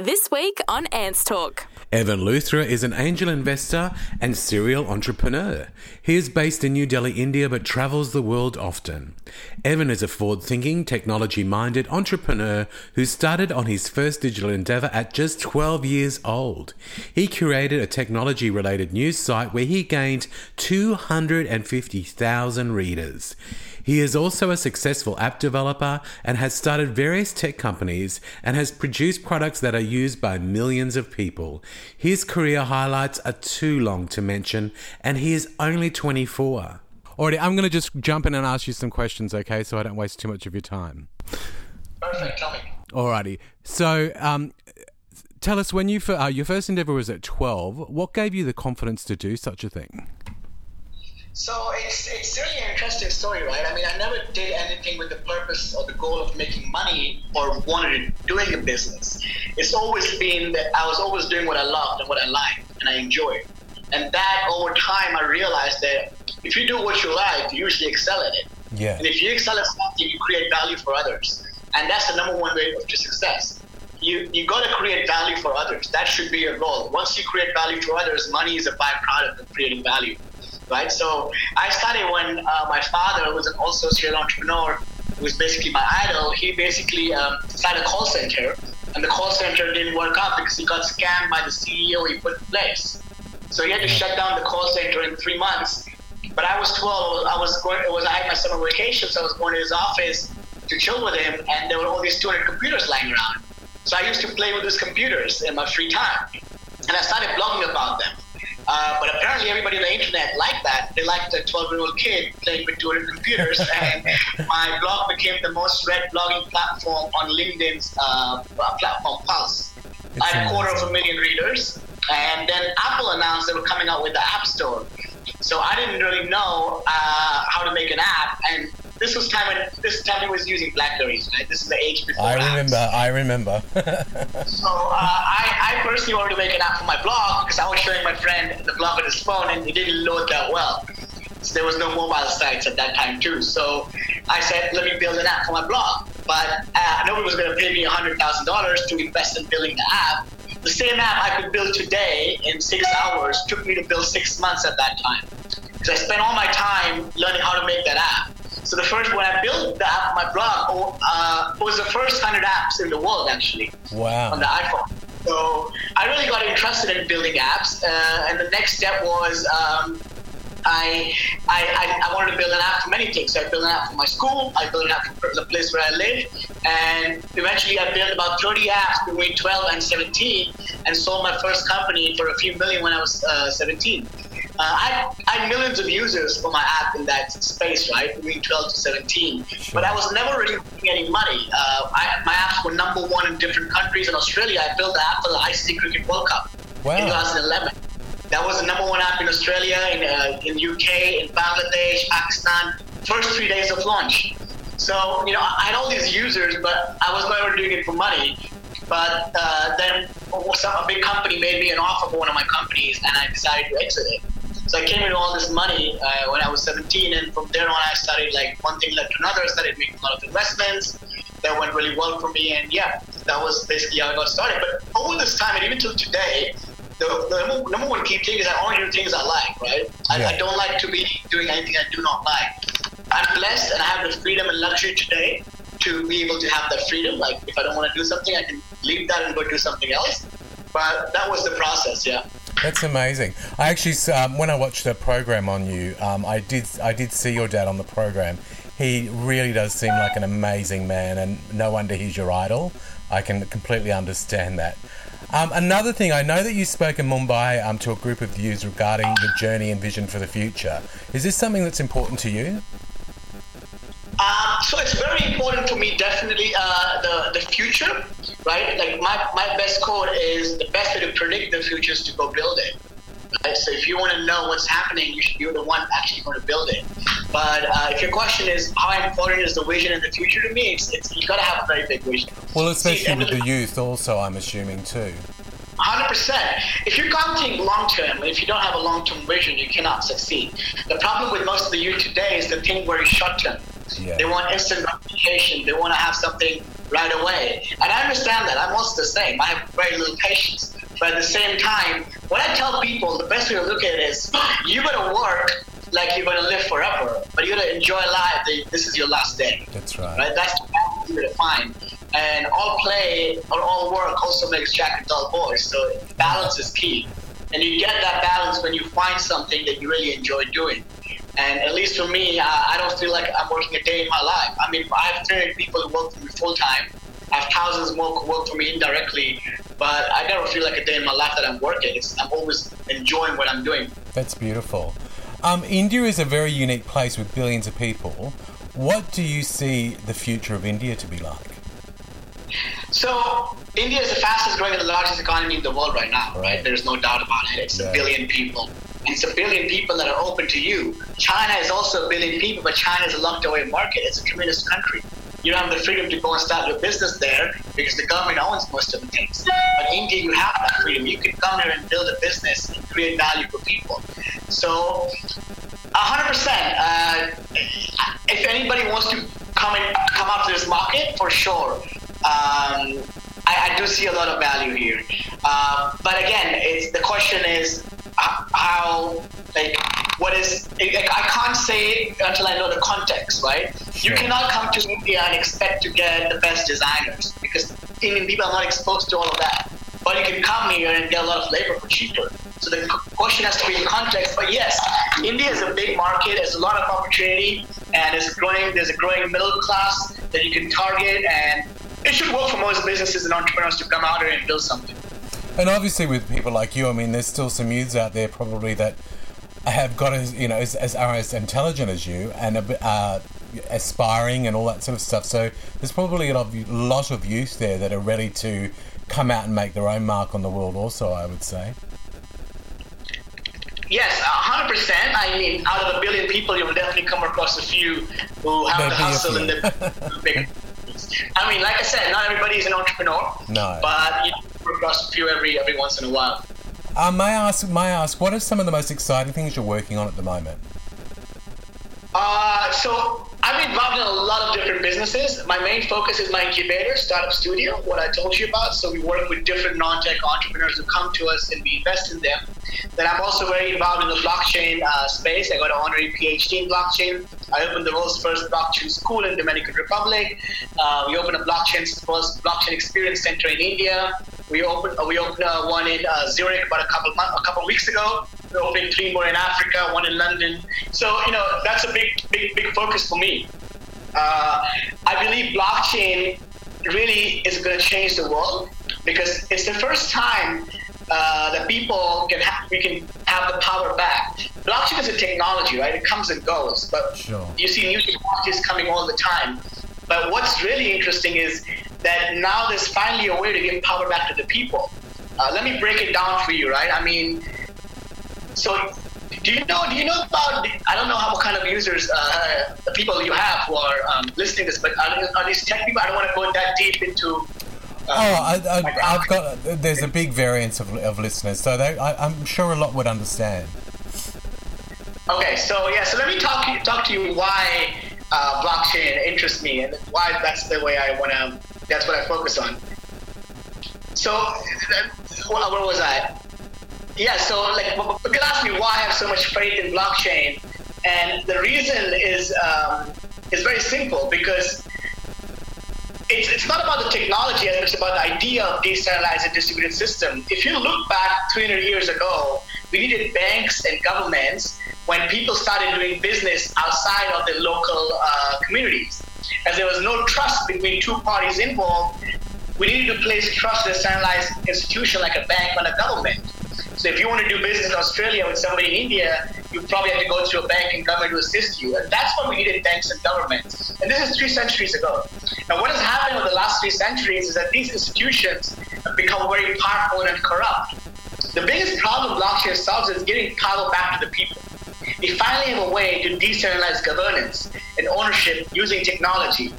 This week on Ants Talk. Evan Luthra is an angel investor and serial entrepreneur. He is based in New Delhi, India, but travels the world often. Evan is a forward thinking, technology minded entrepreneur who started on his first digital endeavor at just 12 years old. He curated a technology related news site where he gained 250,000 readers. He is also a successful app developer and has started various tech companies and has produced products that are used by millions of people. His career highlights are too long to mention, and he is only 24. Alrighty, I'm going to just jump in and ask you some questions, okay, so I don't waste too much of your time. Perfect, tell me. Alrighty, so um, tell us when you uh, your first endeavor was at 12. What gave you the confidence to do such a thing? So it's it's really an interesting story, right? I mean, I never did anything with the purpose or the goal of making money or wanted to doing a business. It's always been that I was always doing what I loved and what I liked and I enjoyed. And that over time, I realized that if you do what you like, you usually excel at it. Yeah. And if you excel at something, you create value for others, and that's the number one way to success. You you got to create value for others. That should be your goal. Once you create value for others, money is a byproduct of creating value right? So I started when uh, my father, who was an also serial entrepreneur, who was basically my idol, he basically um, started a call center, and the call center didn't work out because he got scammed by the CEO he put in place. So he had to shut down the call center in three months. But I was 12. I was going. It was I had my summer vacation, so I was going to his office to chill with him, and there were all these 200 computers lying around. So I used to play with those computers in my free time, and I started blogging about them. Uh, but apparently, everybody on the internet liked that. They liked a 12 year old kid playing with 200 computers. and my blog became the most read blogging platform on LinkedIn's uh, platform, Pulse. It's I had a quarter of a million readers. And then Apple announced they were coming out with the App Store. So I didn't really know uh, how to make an app. And this was time when this time he was using Blackberries, right? This is the age before. I remember. Apps. I remember. so uh, I, I personally wanted to make an app for my blog because I was showing my friend the blog on his phone and it didn't load that well. So there was no mobile sites at that time too. So I said, let me build an app for my blog. But uh, nobody was going to pay me hundred thousand dollars to invest in building the app. The same app I could build today in six hours took me to build six months at that time. Because I spent all my time learning how to make that app. So the first when I built the app, my blog oh, uh, was the first hundred apps in the world actually. Wow. On the iPhone. So I really got interested in building apps, uh, and the next step was um, I, I, I wanted to build an app for many things. So I built an app for my school. I built an app for the place where I live, and eventually I built about 30 apps between 12 and 17, and sold my first company for a few million when I was uh, 17. Uh, I, I, had millions of users for my app in that space, right, between 12 to 17. Sure. But I was never really making any money. Uh, I, my apps were number one in different countries. In Australia, I built the app for the ICC Cricket World Cup wow. in 2011. That was the number one app in Australia, in uh, in UK, in Bangladesh, Pakistan. First three days of launch. So you know, I had all these users, but I was never doing it for money. But uh, then a big company made me an offer for one of my companies, and I decided to exit it. So I came into all this money uh, when I was 17, and from there on, I started like one thing led to another. I started making a lot of investments that went really well for me, and yeah, that was basically how I got started. But over this time, and even till today, the, the number one key thing is I only do things I like, right? I, I don't like to be doing anything I do not like. I'm blessed and I have the freedom and luxury today to be able to have that freedom. Like if I don't want to do something, I can leave that and go do something else. But that was the process, yeah. That's amazing. I actually, um, when I watched the program on you, um, I did I did see your dad on the program. He really does seem like an amazing man, and no wonder he's your idol. I can completely understand that. Um, another thing, I know that you spoke in Mumbai um, to a group of youths regarding the journey and vision for the future. Is this something that's important to you? Um, so it's very important for me, definitely, uh, the, the future, right? Like my, my best quote is the best way to predict the future is to go build it. Right? So if you want to know what's happening, you should, you're the one actually going to build it. But uh, if your question is how important is the vision in the future to me, it's, it's you got to have a very big vision. Well, especially See, with the youth, also, I'm assuming too. 100%. If you're counting long term, if you don't have a long term vision, you cannot succeed. The problem with most of the youth today is the thing very short term. Yeah. They want instant gratification. They want to have something right away. And I understand that. I'm also the same. I have very little patience. But at the same time, when I tell people the best way to look at it is you're going to work like you're gonna live forever, but you're going to enjoy life. This is your last day. That's right. Right. That's the balance you gotta find. And all play or all work also makes Jack a dull boy. So balance is key. And you get that balance when you find something that you really enjoy doing. And at least for me, I don't feel like I'm working a day in my life. I mean, I have 300 people who work for me full time. I have thousands more who work for me indirectly, but I never feel like a day in my life that I'm working. It's, I'm always enjoying what I'm doing. That's beautiful. Um, India is a very unique place with billions of people. What do you see the future of India to be like? So India is the fastest growing and the largest economy in the world right now, right? right? There's no doubt about it. It's yeah. a billion people. It's a billion people that are open to you. China is also a billion people, but China is a locked away market. It's a communist country. You don't have the freedom to go and start your business there because the government owns most of the things. But in India, you have that freedom. You can come here and build a business and create value for people. So, 100%. Uh, if anybody wants to come come out to this market, for sure. Um, I, I, do see a lot of value here. Uh, but again, it's, the question is how, like, what is, like, I can't say it until I know the context, right? Sure. You cannot come to India and expect to get the best designers because Indian people are not exposed to all of that. But you can come here and get a lot of labor for cheaper. So the question has to be in context. But yes, India is a big market. There's a lot of opportunity, and it's growing. There's a growing middle class that you can target, and it should work for most businesses and entrepreneurs to come out here and build something. And obviously, with people like you, I mean, there's still some youths out there probably that have got as you know as, as are as intelligent as you and uh, aspiring and all that sort of stuff. So there's probably a lot of, youth there that are ready to come out and make their own mark on the world. Also, I would say. Yes, hundred percent. I mean, out of a billion people, you will definitely come across a few who have the hustle and the big. I mean, like I said, not everybody is an entrepreneur. No. But you come across a few every every once in a while. Uh, may I ask? May I ask? What are some of the most exciting things you're working on at the moment? Uh, so I'm involved in a lot of different businesses. My main focus is my incubator, Startup Studio, what I told you about. So we work with different non-tech entrepreneurs who come to us and we invest in them. Then I'm also very involved in the blockchain uh, space. I got an honorary PhD in blockchain. I opened the world's first blockchain school in the Dominican Republic. Uh, we opened a blockchain first blockchain experience center in India. We opened uh, we opened uh, one in uh, Zurich about a couple a couple weeks ago. We're opening three more in Africa, one in London. So you know that's a big big big focus for me. Uh, I believe blockchain really is going to change the world because it's the first time uh, that people can ha- we can have the power back. Blockchain is a technology, right? It comes and goes, but sure. you see new technologies coming all the time. But what's really interesting is that now there's finally a way to give power back to the people. Uh, let me break it down for you, right? I mean, so do you know? Do you know about? I don't know how what kind of users, uh, the people you have who are um, listening to this, but are, are, these tech people? I don't want to go that deep into. Um, oh, I, have got. There's a big variance of, of listeners, so they, I, I'm sure a lot would understand. Okay, so yeah, so let me talk talk to you why uh, blockchain interests me and why that's the way I want to that's what I focus on. So, where was I? Yeah, so like people ask me why I have so much faith in blockchain, and the reason is um, is very simple because it's, it's not about the technology as much about the idea of decentralized and distributed system. If you look back 300 years ago, we needed banks and governments when people started doing business outside of the local uh, communities as there was no trust between two parties involved, we needed to place trust in a centralized institution like a bank and a government. So if you want to do business in Australia with somebody in India, you probably have to go through a bank and government to assist you. And that's why we needed banks and governments. And this is three centuries ago. Now, what has happened over the last three centuries is that these institutions have become very powerful and corrupt. The biggest problem blockchain solves is getting power back to the people. We finally have a way to decentralize governance and ownership using technology.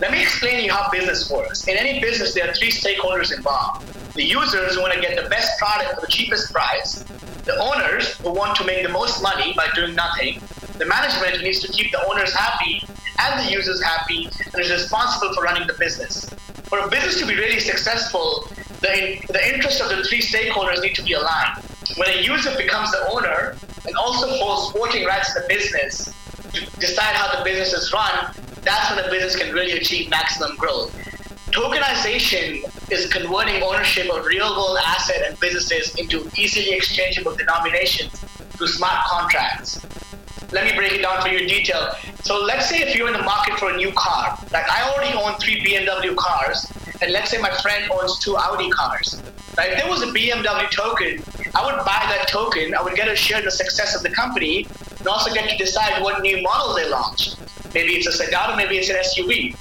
Let me explain to you how business works. In any business, there are three stakeholders involved. The users who want to get the best product for the cheapest price, the owners who want to make the most money by doing nothing, the management needs to keep the owners happy and the users happy and is responsible for running the business. for a business to be really successful, the, the interests of the three stakeholders need to be aligned. When a user becomes the owner and also for sporting rights in the business to decide how the business is run, that's when a business can really achieve maximum growth. Tokenization is converting ownership of real world asset and businesses into easily exchangeable denominations through smart contracts. Let me break it down for you in detail. So let's say if you're in the market for a new car, like I already own three BMW cars, and let's say my friend owns two Audi cars. Right? If there was a BMW token, I would buy that token, I would get a share in the success of the company, and also get to decide what new model they launch. Maybe it's a sedan, maybe it's an SUV.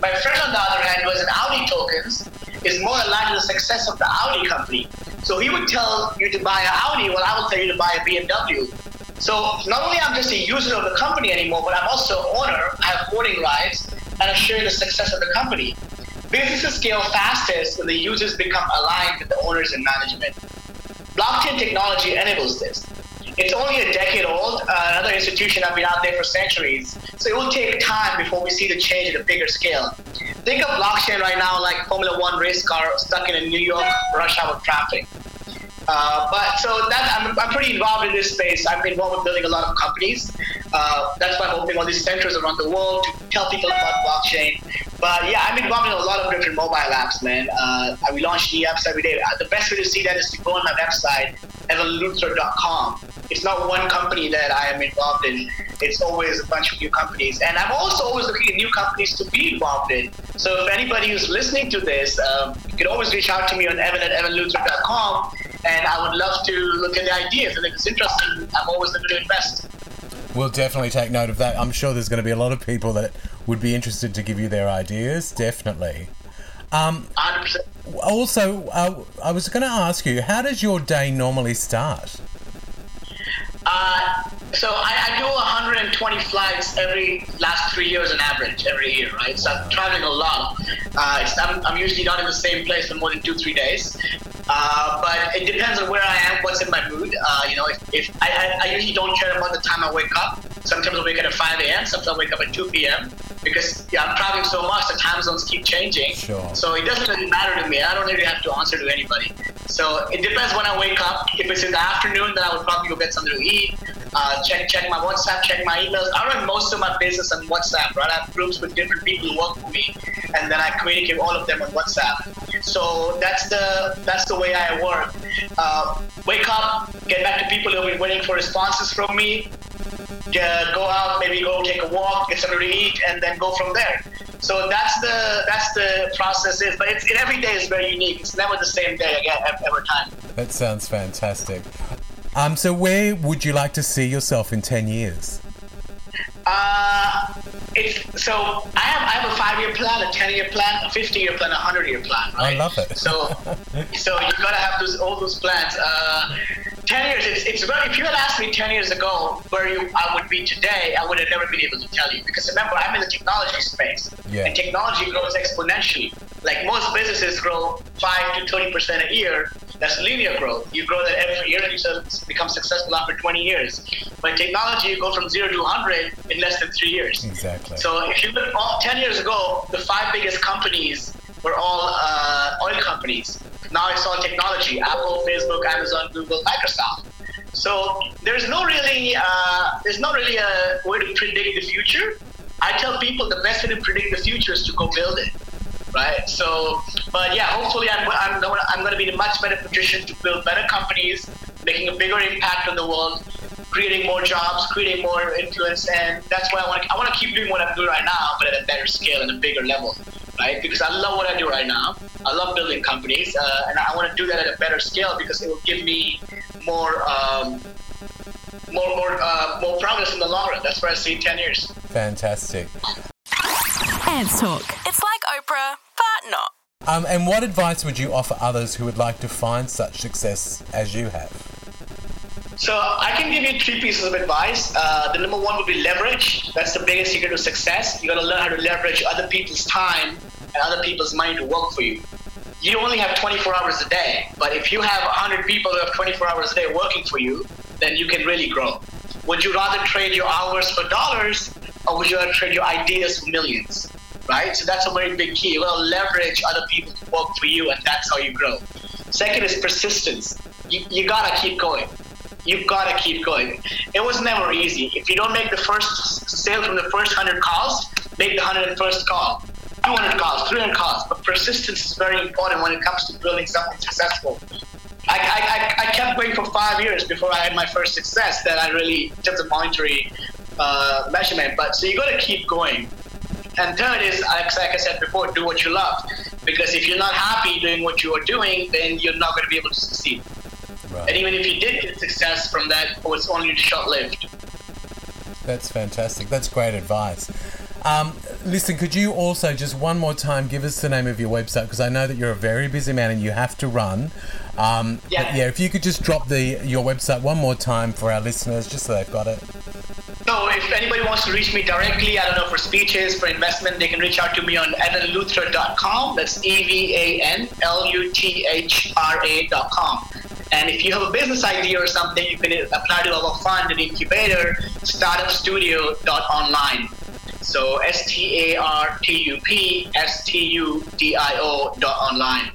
My friend, on the other hand, who has an Audi tokens, is more aligned to the success of the Audi company. So he would tell you to buy an Audi, well, I will tell you to buy a BMW. So not only I'm just a user of the company anymore, but I'm also an owner. I have voting rights and I share the success of the company. Businesses scale fastest when the users become aligned with the owners and management. Blockchain technology enables this. It's only a decade old. Uh, another institution has been out there for centuries. So it will take time before we see the change at a bigger scale. Think of blockchain right now like Formula One race car stuck in a New York rush hour traffic. Uh, but so that I'm, I'm pretty involved in this space. I'm involved with building a lot of companies. Uh, that's why I'm opening all these centers around the world to tell people about blockchain. But yeah, I'm involved in a lot of different mobile apps, man. Uh, we launch new apps every day. Uh, the best way to see that is to go on my website, evanluthra.com. It's not one company that I am involved in. It's always a bunch of new companies. And I'm also always looking at new companies to be involved in. So if anybody who's listening to this, um, you can always reach out to me on evan at evanluthra.com and I would love to look at the ideas. And if it's interesting, I'm always looking to invest. We'll definitely take note of that. I'm sure there's going to be a lot of people that would be interested to give you their ideas. Definitely. Um, 100%. also, uh, I was going to ask you, how does your day normally start? Uh, so I, I, do 120 flights every last three years on average every year, right? So I'm traveling a lot. Uh, I'm, I'm, usually not in the same place for more than two three days. Uh, but it depends on where I am, what's in my mood. Uh, you know, if, if I, I, usually don't care about the time I wake up. Sometimes I wake up at 5 a.m. Sometimes I wake up at 2 p.m. because yeah, I'm traveling so much, the time zones keep changing. Sure. So it doesn't really matter to me. I don't really have to answer to anybody. So it depends when I wake up. If it's in the afternoon, then I would probably go get something to eat. Uh, check check my WhatsApp, check my emails. I run most of my business on WhatsApp, right? I have groups with different people who work for me, and then I communicate all of them on WhatsApp. So that's the that's the way I work. Uh, wake up, get back to people who have been waiting for responses from me. Uh, go out, maybe go take a walk, get something to eat, and then go from there. So that's the that's the process is, but it's, it, every day is very unique. It's never the same day again every time. That sounds fantastic. Um, so where would you like to see yourself in ten years? Uh, it's so I have I have a five year plan, a ten year plan, a fifty year plan, a hundred year plan. Right? I love it. So so you gotta have those all those plans. Uh, ten years, it's it's very, if you had asked me ten years ago where you I would be today, I would have never been able to tell you because remember I'm in the technology space, Yeah. and technology grows exponentially. Like most businesses grow five to twenty percent a year. That's linear growth. You grow that every year and you become successful after 20 years. But technology, you go from zero to 100 in less than three years. Exactly. So if you look all, 10 years ago, the five biggest companies were all uh, oil companies. Now it's all technology: Apple, Facebook, Amazon, Google, Microsoft. So there's no really uh, there's not really a way to predict the future. I tell people the best way to predict the future is to go build it, right? So, but yeah, hopefully I'm I'm going I'm going to be in a much better position to build better companies, making a bigger impact on the world, creating more jobs, creating more influence, and that's why I want to I want to keep doing what I'm doing right now, but at a better scale and a bigger level, right? Because I love what I do right now. I love building companies, uh, and I want to do that at a better scale because it will give me more. Um, more, more, uh, more progress in the long run. That's where I see in 10 years. Fantastic. Ants Talk. It's like Oprah, but not. Um, and what advice would you offer others who would like to find such success as you have? So I can give you three pieces of advice. Uh, the number one would be leverage. That's the biggest secret to success. You got to learn how to leverage other people's time and other people's money to work for you. You only have 24 hours a day, but if you have 100 people who have 24 hours a day working for you, then you can really grow. Would you rather trade your hours for dollars, or would you rather trade your ideas for millions? right? So that's a very big key. You gotta leverage other people to work for you, and that's how you grow. Second is persistence. You, you gotta keep going. You've gotta keep going. It was never easy. If you don't make the first sale from the first 100 calls, make the 101st call. 200 calls, 300 calls. But persistence is very important when it comes to building something successful. I, I, I kept going for five years before I had my first success that I really took the monetary uh, measurement. But so you got to keep going. And third is, like I said before, do what you love. Because if you're not happy doing what you are doing, then you're not going to be able to succeed. Right. And even if you did get success from that, it was only short lived. That's fantastic. That's great advice. Um, listen, could you also just one more time give us the name of your website because I know that you're a very busy man and you have to run. Um, yeah. yeah, if you could just drop the your website one more time for our listeners, just so they've got it. So if anybody wants to reach me directly, I don't know, for speeches, for investment, they can reach out to me on evanluthra.com. That's E-V-A-N-L-U-T-H-R-A.com. And if you have a business idea or something, you can apply to our fund and incubator, startupstudio.online. So S T A R T U P S T U D I O dot online.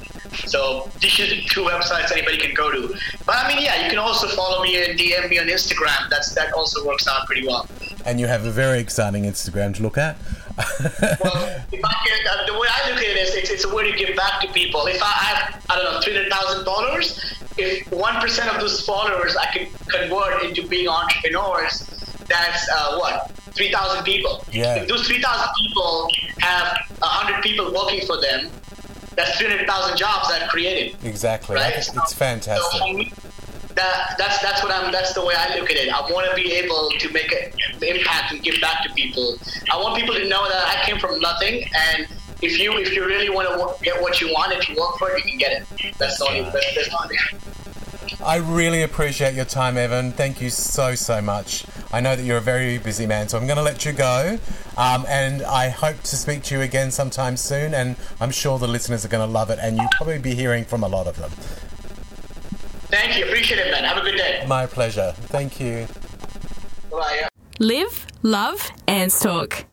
So these are the two websites anybody can go to. But I mean, yeah, you can also follow me and DM me on Instagram. That's that also works out pretty well. And you have a very exciting Instagram to look at. Well, if I can, uh, the way I look at it is, it's, it's, a way to give back to people. If I have, I don't know, three hundred thousand followers, if one percent of those followers I can convert into being entrepreneurs, that's uh, what 3,000 people. Yeah. If those 3,000 people have 100 people working for them, that's 300,000 jobs I've created. Exactly. Right? It's, it's fantastic. So that, that's that's what I'm. That's the way I look at it. I want to be able to make an impact and give back to people. I want people to know that I came from nothing, and if you if you really want to get what you want, if you work for it, you can get it. That's, all. That's, that's. I really appreciate your time, Evan. Thank you so, so much. I know that you're a very busy man, so I'm going to let you go. Um, and I hope to speak to you again sometime soon. And I'm sure the listeners are going to love it, and you'll probably be hearing from a lot of them. Thank you. Appreciate it, man. Have a good day. My pleasure. Thank you. Bye. Live, love, and talk.